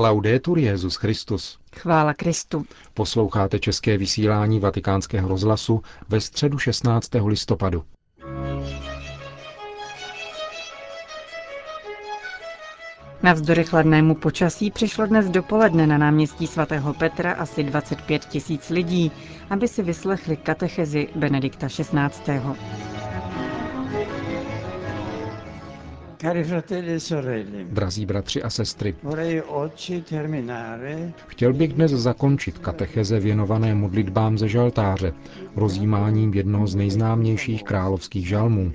Laudetur Jezus Christus. Chvála Kristu. Posloucháte české vysílání Vatikánského rozhlasu ve středu 16. listopadu. Navzdory chladnému počasí přišlo dnes dopoledne na náměstí svatého Petra asi 25 tisíc lidí, aby si vyslechli katechezi Benedikta XVI. Drazí bratři a sestry, chtěl bych dnes zakončit katecheze věnované modlitbám ze žaltáře, rozjímáním jednoho z nejznámějších královských žalmů.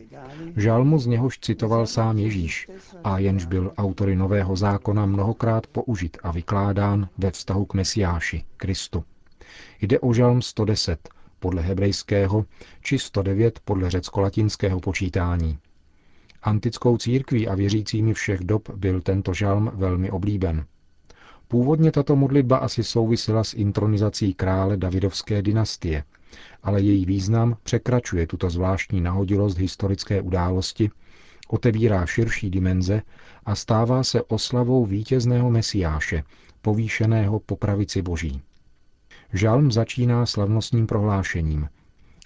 Žalmu z něhož citoval sám Ježíš a jenž byl autory Nového zákona mnohokrát použit a vykládán ve vztahu k Mesiáši, Kristu. Jde o žalm 110 podle hebrejského či 109 podle řecko-latinského počítání. Antickou církví a věřícími všech dob byl tento žalm velmi oblíben. Původně tato modlitba asi souvisela s intronizací krále Davidovské dynastie, ale její význam překračuje tuto zvláštní nahodilost historické události, otevírá širší dimenze a stává se oslavou vítězného mesiáše, povýšeného po pravici boží. Žalm začíná slavnostním prohlášením.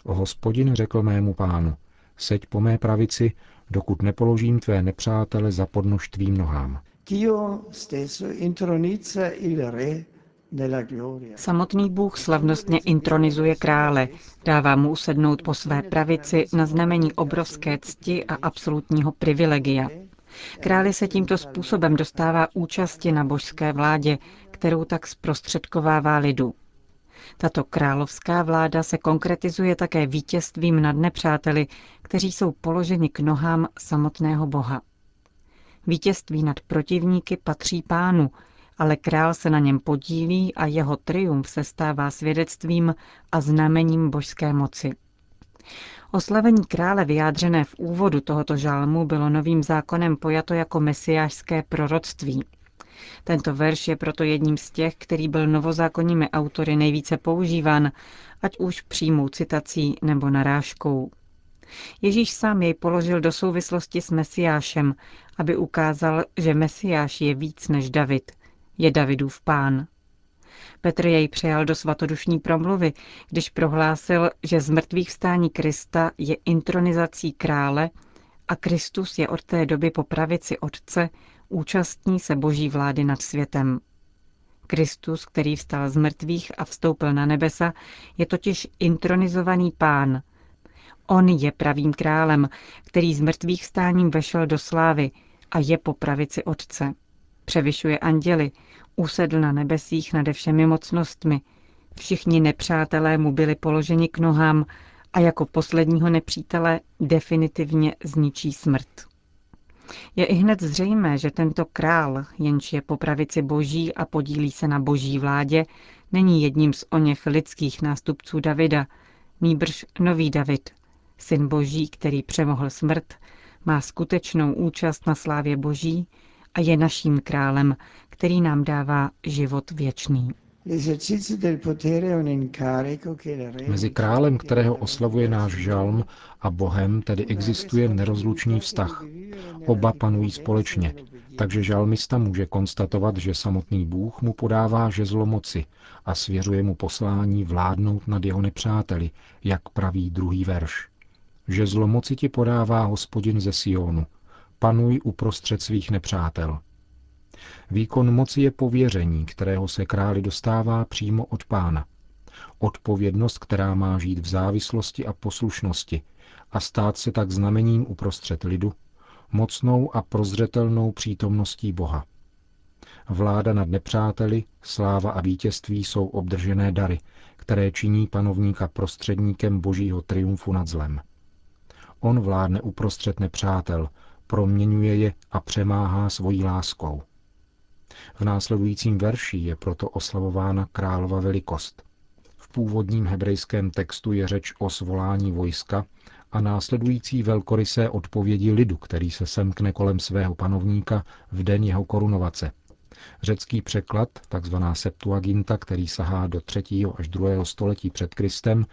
O hospodin řekl mému pánu, seď po mé pravici, dokud nepoložím tvé nepřátele za podnož tvým nohám. Samotný Bůh slavnostně intronizuje krále, dává mu usednout po své pravici na znamení obrovské cti a absolutního privilegia. Králi se tímto způsobem dostává účasti na božské vládě, kterou tak zprostředkovává lidu. Tato královská vláda se konkretizuje také vítězstvím nad nepřáteli, kteří jsou položeni k nohám samotného Boha. Vítězství nad protivníky patří pánu, ale král se na něm podílí a jeho triumf se stává svědectvím a znamením božské moci. Oslavení krále vyjádřené v úvodu tohoto žalmu bylo novým zákonem pojato jako mesiářské proroctví. Tento verš je proto jedním z těch, který byl novozákonními autory nejvíce používán, ať už přímou citací nebo narážkou. Ježíš sám jej položil do souvislosti s Mesiášem, aby ukázal, že Mesiáš je víc než David, je Davidův pán. Petr jej přejal do svatodušní promluvy, když prohlásil, že z mrtvých vstání Krista je intronizací krále a Kristus je od té doby po pravici Otce účastní se boží vlády nad světem. Kristus, který vstal z mrtvých a vstoupil na nebesa, je totiž intronizovaný pán. On je pravým králem, který z mrtvých vstáním vešel do slávy a je po pravici Otce. Převyšuje anděli, usedl na nebesích nade všemi mocnostmi. Všichni nepřátelé mu byli položeni k nohám a jako posledního nepřítele definitivně zničí smrt. Je i hned zřejmé, že tento král, jenž je po pravici boží a podílí se na boží vládě, není jedním z oněch lidských nástupců Davida, nýbrž nový David, syn boží, který přemohl smrt, má skutečnou účast na slávě boží a je naším králem, který nám dává život věčný. Mezi králem, kterého oslavuje náš žalm, a Bohem tedy existuje nerozlučný vztah. Oba panují společně, takže žalmista může konstatovat, že samotný Bůh mu podává žezlo moci a svěřuje mu poslání vládnout nad jeho nepřáteli, jak praví druhý verš. Žezlo moci ti podává hospodin ze Sionu, panuj uprostřed svých nepřátel. Výkon moci je pověření, kterého se králi dostává přímo od pána. Odpovědnost, která má žít v závislosti a poslušnosti a stát se tak znamením uprostřed lidu, mocnou a prozřetelnou přítomností Boha. Vláda nad nepřáteli, sláva a vítězství jsou obdržené dary, které činí panovníka prostředníkem božího triumfu nad zlem. On vládne uprostřed nepřátel, proměňuje je a přemáhá svojí láskou. V následujícím verši je proto oslavována králova velikost. V původním hebrejském textu je řeč o svolání vojska a následující velkorysé odpovědi lidu, který se semkne kolem svého panovníka v den jeho korunovace. Řecký překlad, takzvaná Septuaginta, který sahá do 3. až 2. století před Kristem,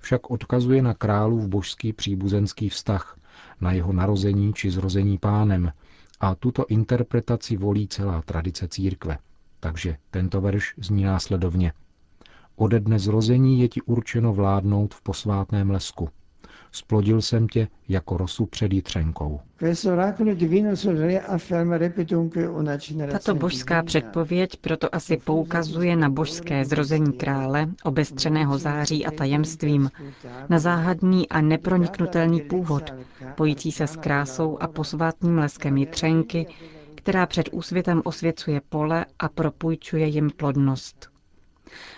však odkazuje na králův božský příbuzenský vztah, na jeho narození či zrození pánem, a tuto interpretaci volí celá tradice církve. Takže tento verš zní následovně. Ode dne zrození je ti určeno vládnout v posvátném lesku. Splodil jsem tě jako rosu před jitřenkou. Tato božská předpověď proto asi poukazuje na božské zrození krále, obestřeného září a tajemstvím, na záhadný a neproniknutelný původ, pojící se s krásou a posvátným leskem jitřenky, která před úsvitem osvěcuje pole a propůjčuje jim plodnost.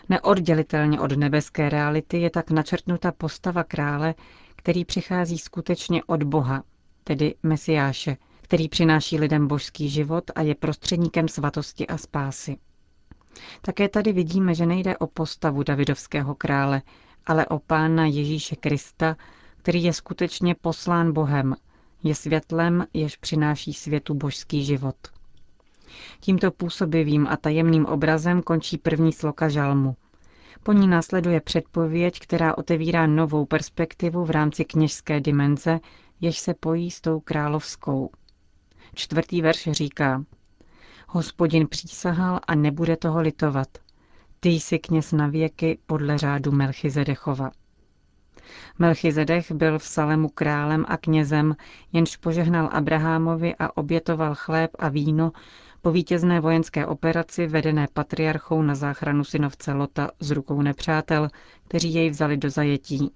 Neoddělitelně od nebeské reality je tak načrtnuta postava krále, který přichází skutečně od Boha, tedy Mesiáše, který přináší lidem božský život a je prostředníkem svatosti a spásy. Také tady vidíme, že nejde o postavu davidovského krále, ale o pána Ježíše Krista, který je skutečně poslán Bohem, je světlem, jež přináší světu božský život. Tímto působivým a tajemným obrazem končí první sloka žalmu. Po ní následuje předpověď, která otevírá novou perspektivu v rámci kněžské dimenze, jež se pojí s tou královskou. Čtvrtý verš říká, Hospodin přísahal a nebude toho litovat. Ty jsi kněz na věky podle řádu Melchizedechova. Melchizedech byl v Salemu králem a knězem, jenž požehnal Abrahamovi a obětoval chléb a víno po vítězné vojenské operaci vedené patriarchou na záchranu synovce Lota z rukou nepřátel, kteří jej vzali do zajetí.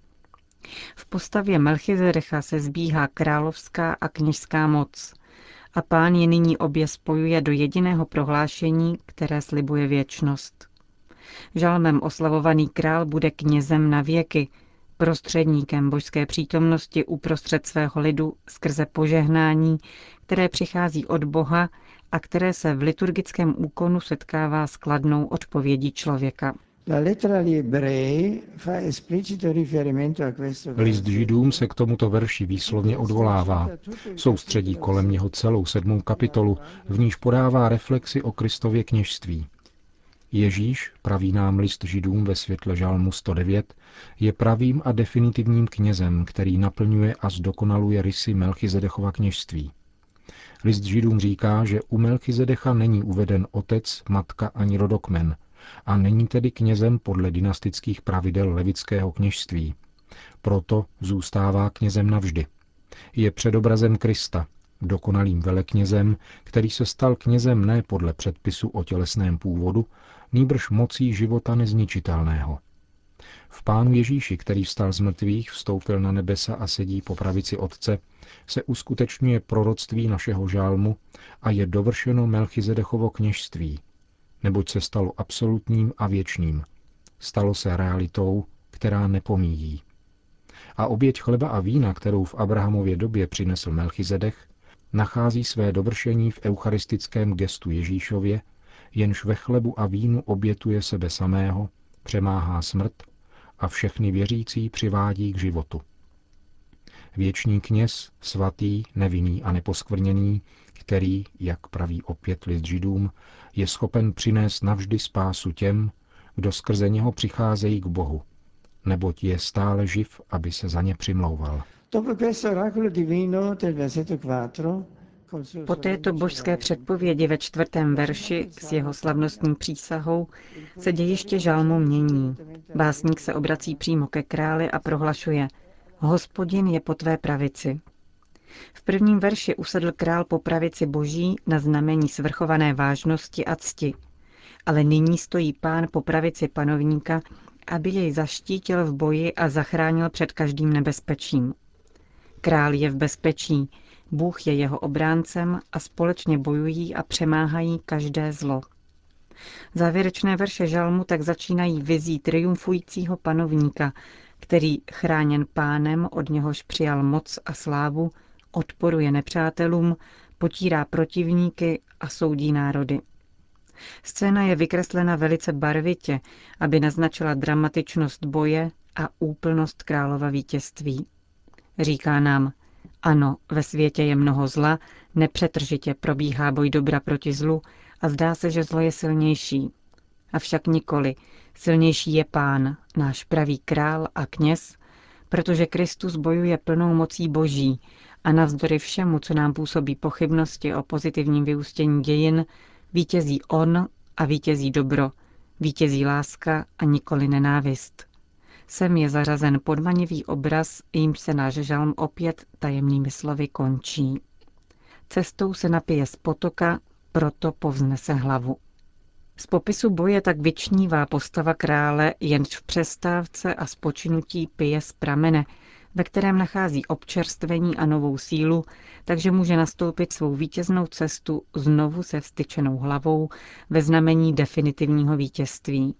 V postavě Melchizedecha se zbíhá královská a kněžská moc a pán je nyní obě spojuje do jediného prohlášení, které slibuje věčnost. Žalmem oslavovaný král bude knězem na věky, prostředníkem božské přítomnosti uprostřed svého lidu skrze požehnání, které přichází od Boha a které se v liturgickém úkonu setkává s kladnou odpovědí člověka. List židům se k tomuto verši výslovně odvolává. Soustředí kolem něho celou sedmou kapitolu, v níž podává reflexy o Kristově kněžství. Ježíš, praví nám list židům ve světle žalmu 109, je pravým a definitivním knězem, který naplňuje a zdokonaluje rysy Melchizedechova kněžství. List židům říká, že u Melchizedecha není uveden otec, matka ani rodokmen a není tedy knězem podle dynastických pravidel levického kněžství. Proto zůstává knězem navždy. Je předobrazem Krista, dokonalým veleknězem, který se stal knězem ne podle předpisu o tělesném původu, nýbrž mocí života nezničitelného. V Pánu Ježíši, který vstal z mrtvých, vstoupil na nebesa a sedí po pravici Otce, se uskutečňuje proroctví našeho žálmu a je dovršeno Melchizedechovo kněžství, neboť se stalo absolutním a věčným. Stalo se realitou, která nepomíjí. A oběť chleba a vína, kterou v Abrahamově době přinesl Melchizedech, nachází své dovršení v eucharistickém gestu Ježíšově, jenž ve chlebu a vínu obětuje sebe samého, přemáhá smrt a všechny věřící přivádí k životu. Věčný kněz, svatý, nevinný a neposkvrněný, který, jak praví opět list židům, je schopen přinést navždy spásu těm, kdo skrze něho přicházejí k Bohu, neboť je stále živ, aby se za ně přimlouval. Po této božské předpovědi ve čtvrtém verši s jeho slavnostní přísahou se dějiště žalmu mění. Básník se obrací přímo ke králi a prohlašuje Hospodin je po tvé pravici. V prvním verši usedl král po pravici boží na znamení svrchované vážnosti a cti. Ale nyní stojí pán po pravici panovníka, aby jej zaštítil v boji a zachránil před každým nebezpečím. Král je v bezpečí, Bůh je jeho obráncem a společně bojují a přemáhají každé zlo. Závěrečné verše žalmu tak začínají vizí triumfujícího panovníka, který, chráněn pánem, od něhož přijal moc a slávu, odporuje nepřátelům, potírá protivníky a soudí národy. Scéna je vykreslena velice barvitě, aby naznačila dramatičnost boje a úplnost králova vítězství. Říká nám, ano, ve světě je mnoho zla, nepřetržitě probíhá boj dobra proti zlu a zdá se, že zlo je silnější. Avšak nikoli. Silnější je pán, náš pravý král a kněz, protože Kristus bojuje plnou mocí boží a navzdory všemu, co nám působí pochybnosti o pozitivním vyústění dějin, vítězí on a vítězí dobro, vítězí láska a nikoli nenávist. Sem je zařazen podmanivý obraz, jímž se náš žalm opět tajemnými slovy končí. Cestou se napije z potoka, proto povznese hlavu. Z popisu boje tak vyčnívá postava krále, jenž v přestávce a spočinutí pije z pramene, ve kterém nachází občerstvení a novou sílu, takže může nastoupit svou vítěznou cestu znovu se vstyčenou hlavou ve znamení definitivního vítězství.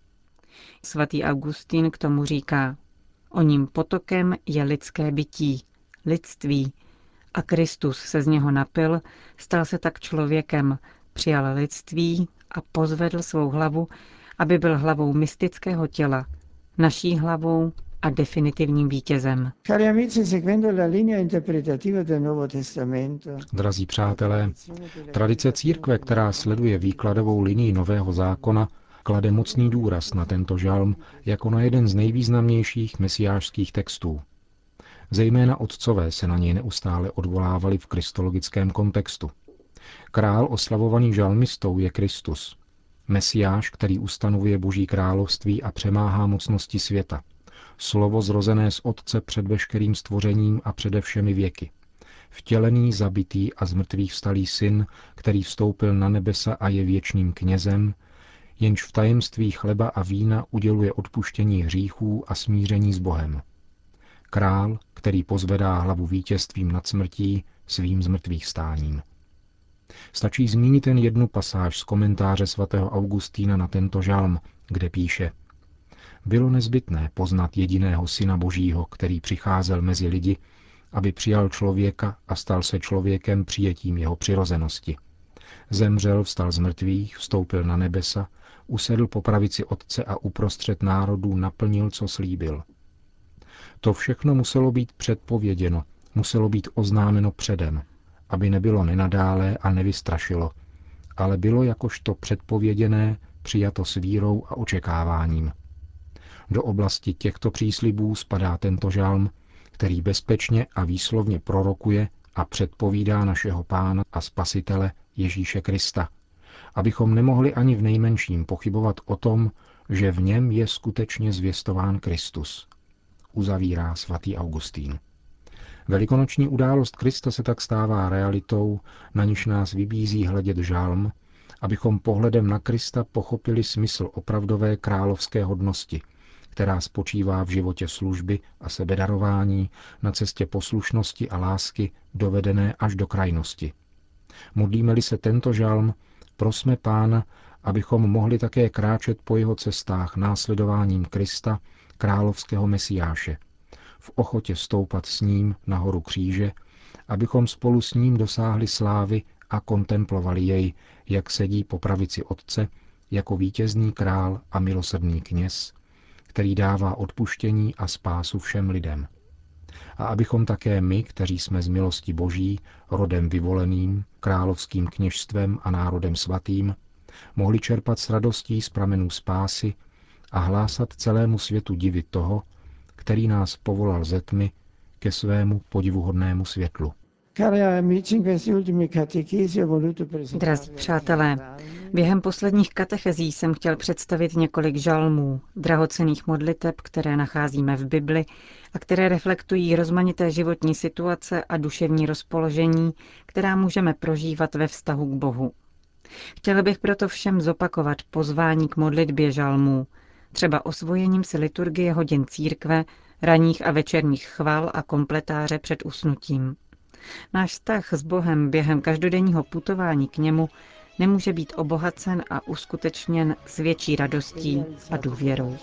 Svatý Augustín k tomu říká, o ním potokem je lidské bytí, lidství, a Kristus se z něho napil, stal se tak člověkem, přijal lidství a pozvedl svou hlavu, aby byl hlavou mystického těla, naší hlavou a definitivním vítězem. Drazí přátelé, tradice církve, která sleduje výkladovou linii Nového zákona, klade mocný důraz na tento žalm jako na jeden z nejvýznamnějších mesiářských textů. Zejména otcové se na něj neustále odvolávali v kristologickém kontextu. Král oslavovaný žalmistou je Kristus, Mesiáš, který ustanovuje Boží království a přemáhá mocnosti světa. Slovo zrozené z Otce před veškerým stvořením a přede všemi věky. Vtělený, zabitý a z mrtvých vstalý syn, který vstoupil na nebesa a je věčným knězem, jenž v tajemství chleba a vína uděluje odpuštění hříchů a smíření s Bohem. Král, který pozvedá hlavu vítězstvím nad smrtí svým zmrtvých stáním. Stačí zmínit jen jednu pasáž z komentáře svatého Augustína na tento žalm, kde píše Bylo nezbytné poznat jediného Syna Božího, který přicházel mezi lidi, aby přijal člověka a stal se člověkem přijetím jeho přirozenosti. Zemřel, vstal z mrtvých, vstoupil na nebesa, usedl po pravici Otce a uprostřed národů naplnil, co slíbil. To všechno muselo být předpověděno, muselo být oznámeno předem, aby nebylo nenadále a nevystrašilo, ale bylo jakožto předpověděné, přijato s vírou a očekáváním. Do oblasti těchto příslibů spadá tento žalm, který bezpečně a výslovně prorokuje a předpovídá našeho pána a spasitele Ježíše Krista, abychom nemohli ani v nejmenším pochybovat o tom, že v něm je skutečně zvěstován Kristus. Uzavírá svatý Augustín. Velikonoční událost Krista se tak stává realitou, na níž nás vybízí hledět žálm, abychom pohledem na Krista pochopili smysl opravdové královské hodnosti, která spočívá v životě služby a sebedarování na cestě poslušnosti a lásky dovedené až do krajnosti. Modlíme-li se tento žalm, prosme Pána, abychom mohli také kráčet po jeho cestách následováním Krista, královského mesiáše, v ochotě stoupat s ním na horu kříže, abychom spolu s ním dosáhli slávy a kontemplovali jej, jak sedí po pravici Otce, jako vítězný král a milosrdný kněz, který dává odpuštění a spásu všem lidem. A abychom také my, kteří jsme z milosti Boží, rodem vyvoleným, královským kněžstvem a národem svatým, mohli čerpat s radostí z pramenů spásy a hlásat celému světu divy toho, který nás povolal ze tmy ke svému podivuhodnému světlu. Drazí přátelé, během posledních katechezí jsem chtěl představit několik žalmů, drahocených modliteb, které nacházíme v Bibli a které reflektují rozmanité životní situace a duševní rozpoložení, která můžeme prožívat ve vztahu k Bohu. Chtěl bych proto všem zopakovat pozvání k modlitbě žalmů, třeba osvojením si liturgie hodin církve, raních a večerních chval a kompletáře před usnutím. Náš vztah s Bohem během každodenního putování k němu nemůže být obohacen a uskutečněn s větší radostí a důvěrou.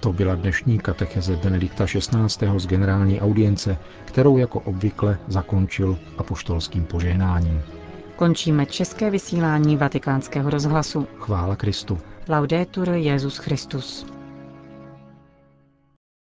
To byla dnešní katecheze Benedikta XVI. z generální audience, kterou jako obvykle zakončil apoštolským požehnáním. Končíme české vysílání vatikánského rozhlasu. Chvála Kristu. Laudetur Jezus Christus.